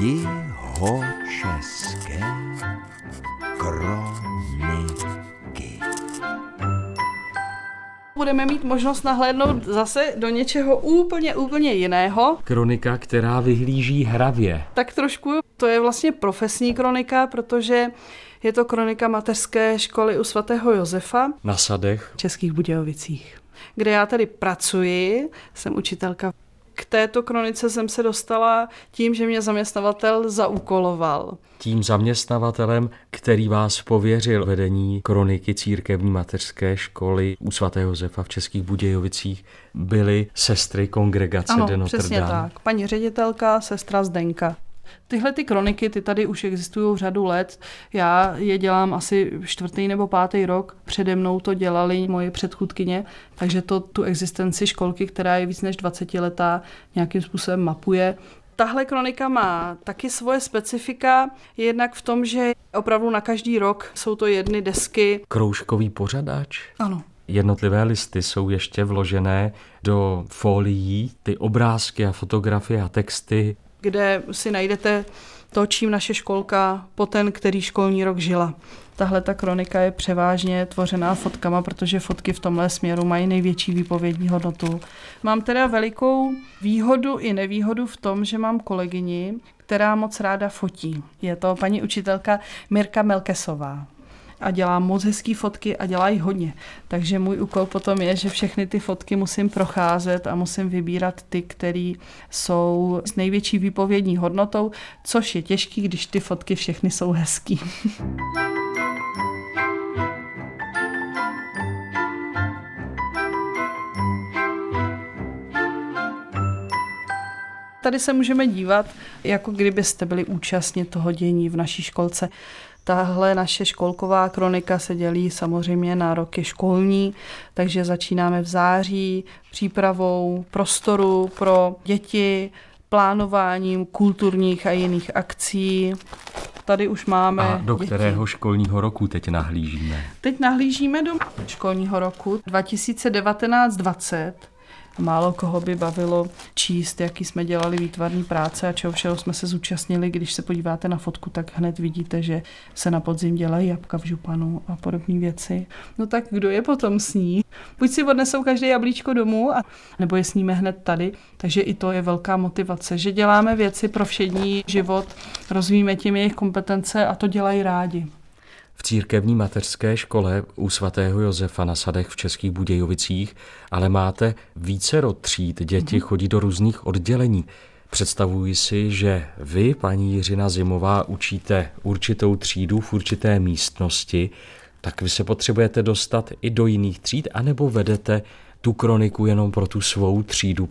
Jihočeské kroniky. Budeme mít možnost nahlédnout zase do něčeho úplně, úplně jiného. Kronika, která vyhlíží hravě. Tak trošku to je vlastně profesní kronika, protože je to kronika mateřské školy u svatého Josefa Na sadech v Českých Budějovicích, kde já tady pracuji, jsem učitelka. K této kronice jsem se dostala tím, že mě zaměstnavatel zaúkoloval. tím zaměstnavatelem, který vás pověřil vedení kroniky církevní mateřské školy u svatého Josefa v Českých Budějovicích, byly sestry kongregace Ano, de Notre přesně Dame. tak. Paní ředitelka, sestra Zdenka. Tyhle ty kroniky, ty tady už existují řadu let. Já je dělám asi čtvrtý nebo pátý rok. Přede mnou to dělali moje předchůdkyně, takže to tu existenci školky, která je víc než 20 letá, nějakým způsobem mapuje. Tahle kronika má taky svoje specifika, jednak v tom, že opravdu na každý rok jsou to jedny desky. Kroužkový pořadač. Ano, Jednotlivé listy jsou ještě vložené do folií, ty obrázky a fotografie a texty. Kde si najdete to, čím naše školka po ten, který školní rok žila. Tahle ta kronika je převážně tvořená fotkama, protože fotky v tomhle směru mají největší výpovědní hodnotu. Mám teda velikou výhodu i nevýhodu v tom, že mám kolegyni, která moc ráda fotí. Je to paní učitelka Mirka Melkesová a dělá moc hezký fotky a dělá jich hodně. Takže můj úkol potom je, že všechny ty fotky musím procházet a musím vybírat ty, které jsou s největší výpovědní hodnotou, což je těžký, když ty fotky všechny jsou hezký. Tady se můžeme dívat, jako kdybyste byli účastni toho dění v naší školce. Tahle naše školková kronika se dělí samozřejmě na roky školní, takže začínáme v září přípravou prostoru pro děti, plánováním kulturních a jiných akcí. Tady už máme A do děti. kterého školního roku teď nahlížíme? Teď nahlížíme do školního roku 2019-20. Málo koho by bavilo číst, jaký jsme dělali výtvarní práce a čeho všeho jsme se zúčastnili. Když se podíváte na fotku, tak hned vidíte, že se na podzim dělají jabka v županu a podobné věci. No tak kdo je potom sní? Buď si odnesou každé jablíčko domů, a, nebo je sníme hned tady. Takže i to je velká motivace, že děláme věci pro všední život, rozvíjíme tím jejich kompetence a to dělají rádi. V církevní mateřské škole u svatého Josefa na sadech v Českých Budějovicích, ale máte vícero tříd, děti chodí do různých oddělení. Představuji si, že vy, paní Jiřina Zimová, učíte určitou třídu v určité místnosti, tak vy se potřebujete dostat i do jiných tříd, anebo vedete tu kroniku jenom pro tu svou třídu.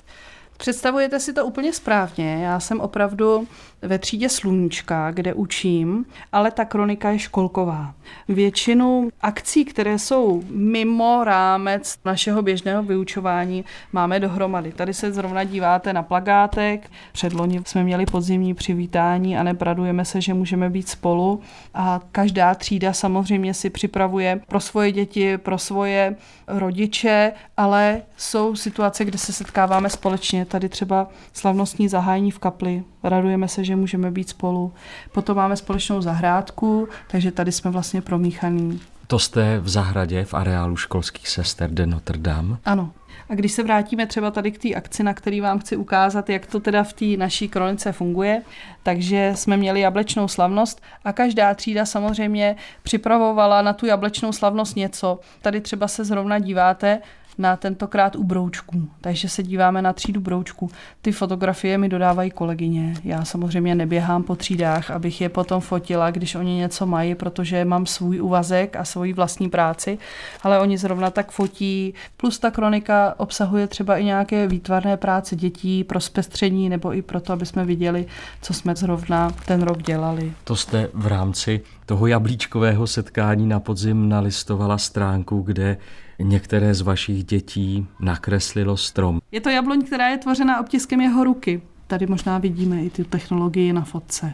Představujete si to úplně správně. Já jsem opravdu ve třídě Sluníčka, kde učím, ale ta kronika je školková. Většinu akcí, které jsou mimo rámec našeho běžného vyučování, máme dohromady. Tady se zrovna díváte na plagátek. Předloni jsme měli podzimní přivítání a nepradujeme se, že můžeme být spolu. A každá třída samozřejmě si připravuje pro svoje děti, pro svoje rodiče, ale jsou situace, kde se setkáváme společně. Tady třeba slavnostní zahájení v kapli. Radujeme se, že můžeme být spolu. Potom máme společnou zahrádku, takže tady jsme vlastně promíchaný. To jste v zahradě v areálu školských sester de Notre Dame. Ano. A když se vrátíme třeba tady k té akci, na který vám chci ukázat, jak to teda v té naší kronice funguje, takže jsme měli jablečnou slavnost a každá třída samozřejmě připravovala na tu jablečnou slavnost něco. Tady třeba se zrovna díváte na tentokrát u broučků. Takže se díváme na třídu broučků. Ty fotografie mi dodávají kolegyně. Já samozřejmě neběhám po třídách, abych je potom fotila, když oni něco mají, protože mám svůj úvazek a svoji vlastní práci, ale oni zrovna tak fotí. Plus ta kronika obsahuje třeba i nějaké výtvarné práce dětí pro zpestření nebo i proto, aby jsme viděli, co jsme zrovna ten rok dělali. To jste v rámci toho jablíčkového setkání na podzim nalistovala stránku, kde některé z vašich dětí nakreslilo strom. Je to jabloň, která je tvořena obtiskem jeho ruky. Tady možná vidíme i tu technologii na fotce.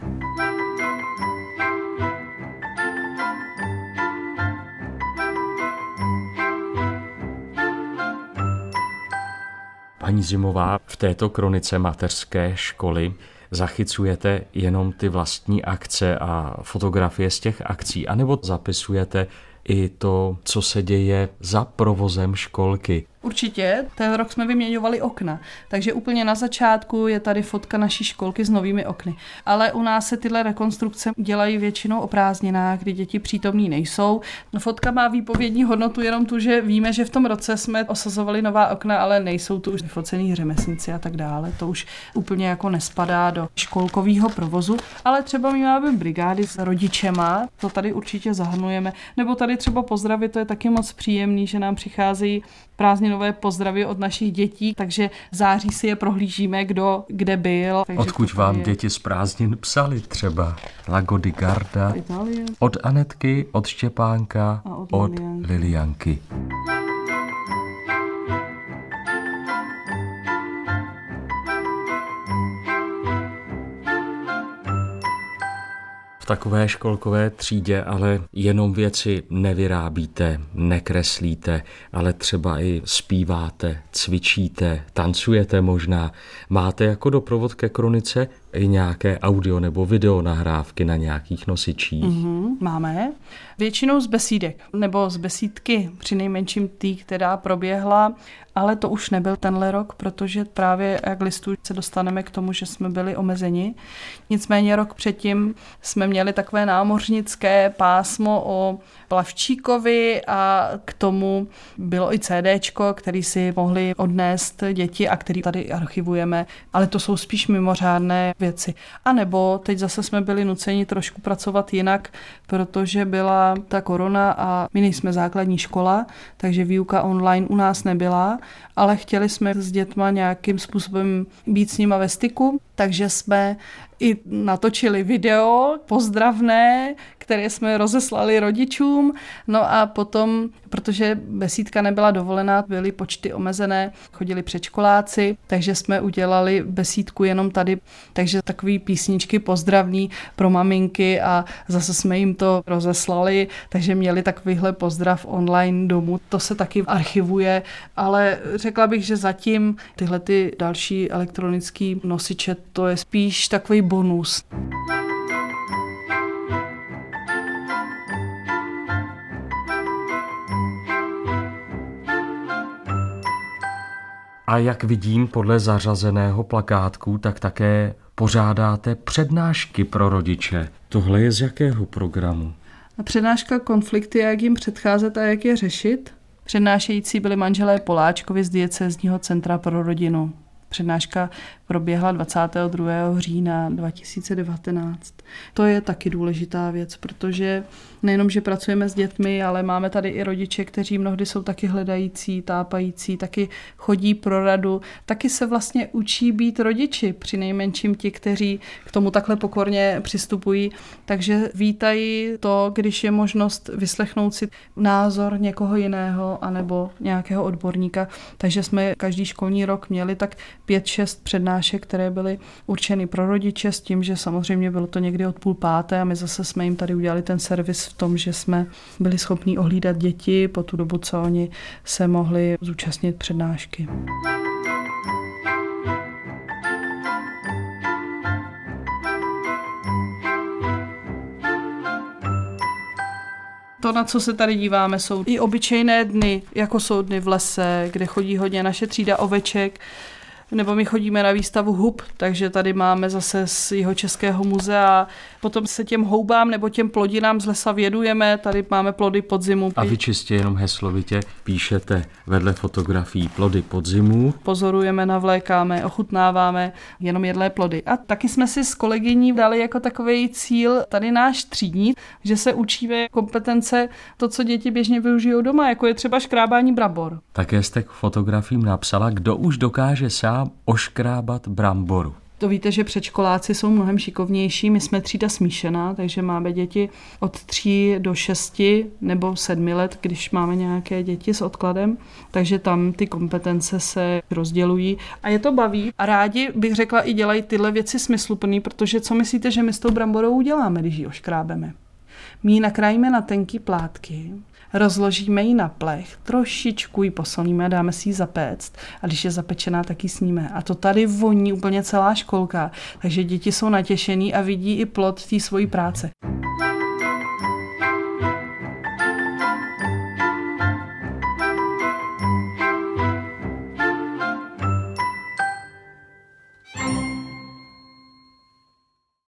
Paní Zimová, v této kronice mateřské školy zachycujete jenom ty vlastní akce a fotografie z těch akcí, anebo zapisujete i to, co se děje za provozem školky. Určitě, ten rok jsme vyměňovali okna, takže úplně na začátku je tady fotka naší školky s novými okny. Ale u nás se tyhle rekonstrukce dělají většinou o prázdninách, kdy děti přítomní nejsou. Fotka má výpovědní hodnotu jenom tu, že víme, že v tom roce jsme osazovali nová okna, ale nejsou tu už focený řemeslníci a tak dále. To už úplně jako nespadá do školkového provozu, ale třeba my máme brigády s rodičema, to tady určitě zahrnujeme, nebo tady třeba pozdravit, to je taky moc příjemný, že nám přicházejí prázdninové pozdravy od našich dětí, takže v září si je prohlížíme, kdo kde byl. Takže Odkud vám je... děti z prázdnin psali třeba? Lago di Garda, Itálie. od Anetky, od Štěpánka, A od od Lilianky. Lilianky. Takové školkové třídě ale jenom věci nevyrábíte, nekreslíte, ale třeba i zpíváte, cvičíte, tancujete možná. Máte jako doprovod ke kronice i nějaké audio nebo video nahrávky na nějakých nosičích. Mhm, máme. Většinou z besídek, nebo z besídky, při nejmenším tý, která proběhla, ale to už nebyl tenhle rok, protože právě jak listu se dostaneme k tomu, že jsme byli omezeni. Nicméně rok předtím jsme měli takové námořnické pásmo o Plavčíkovi a k tomu bylo i CDčko, který si mohli odnést děti a který tady archivujeme, ale to jsou spíš mimořádné věci. A nebo teď zase jsme byli nuceni trošku pracovat jinak, protože byla ta korona a my nejsme základní škola, takže výuka online u nás nebyla, ale chtěli jsme s dětma nějakým způsobem být s nima ve styku, takže jsme i natočili video pozdravné, které jsme rozeslali rodičům. No a potom, protože besídka nebyla dovolená, byly počty omezené, chodili předškoláci, takže jsme udělali besídku jenom tady. Takže takový písničky pozdravný pro maminky a zase jsme jim to rozeslali, takže měli takovýhle pozdrav online domů. To se taky archivuje, ale řekla bych, že zatím tyhle ty další elektronické nosiče, to je spíš takový bonus. A jak vidím podle zařazeného plakátku, tak také pořádáte přednášky pro rodiče. Tohle je z jakého programu? Přednáška konflikty, jak jim předcházet a jak je řešit. Přednášející byli manželé Poláčkovi z diecézního centra pro rodinu. Přednáška proběhla 22. října 2019. To je taky důležitá věc, protože nejenom, že pracujeme s dětmi, ale máme tady i rodiče, kteří mnohdy jsou taky hledající, tápající, taky chodí pro radu, taky se vlastně učí být rodiči, při nejmenším ti, kteří k tomu takhle pokorně přistupují. Takže vítají to, když je možnost vyslechnout si názor někoho jiného anebo nějakého odborníka. Takže jsme každý školní rok měli tak pět, šest přednášek, které byly určeny pro rodiče s tím, že samozřejmě bylo to někdy od půl páté a my zase jsme jim tady udělali ten servis v tom, že jsme byli schopni ohlídat děti po tu dobu, co oni se mohli zúčastnit přednášky. To, na co se tady díváme, jsou i obyčejné dny, jako jsou dny v lese, kde chodí hodně naše třída oveček, nebo my chodíme na výstavu hub, takže tady máme zase z jeho českého muzea. Potom se těm houbám nebo těm plodinám z lesa vědujeme, tady máme plody podzimu. A vy čistě jenom heslovitě píšete vedle fotografií plody podzimu. Pozorujeme, navlékáme, ochutnáváme jenom jedlé plody. A taky jsme si s kolegyní dali jako takový cíl tady náš třídní, že se učíme kompetence, to, co děti běžně využijou doma, jako je třeba škrábání brambor. Také jste k fotografiím napsala, kdo už dokáže sám oškrábat bramboru. To víte, že předškoláci jsou mnohem šikovnější. My jsme třída smíšená, takže máme děti od 3 do 6 nebo 7 let, když máme nějaké děti s odkladem. Takže tam ty kompetence se rozdělují a je to baví. A rádi bych řekla i dělají tyhle věci smysluplný, protože co myslíte, že my s tou bramborou uděláme, když ji oškrábeme? My ji nakrájíme na tenký plátky, rozložíme ji na plech, trošičku ji posolíme dáme si ji zapéct a když je zapečená, tak ji sníme. A to tady voní úplně celá školka, takže děti jsou natěšený a vidí i plod té svojí práce.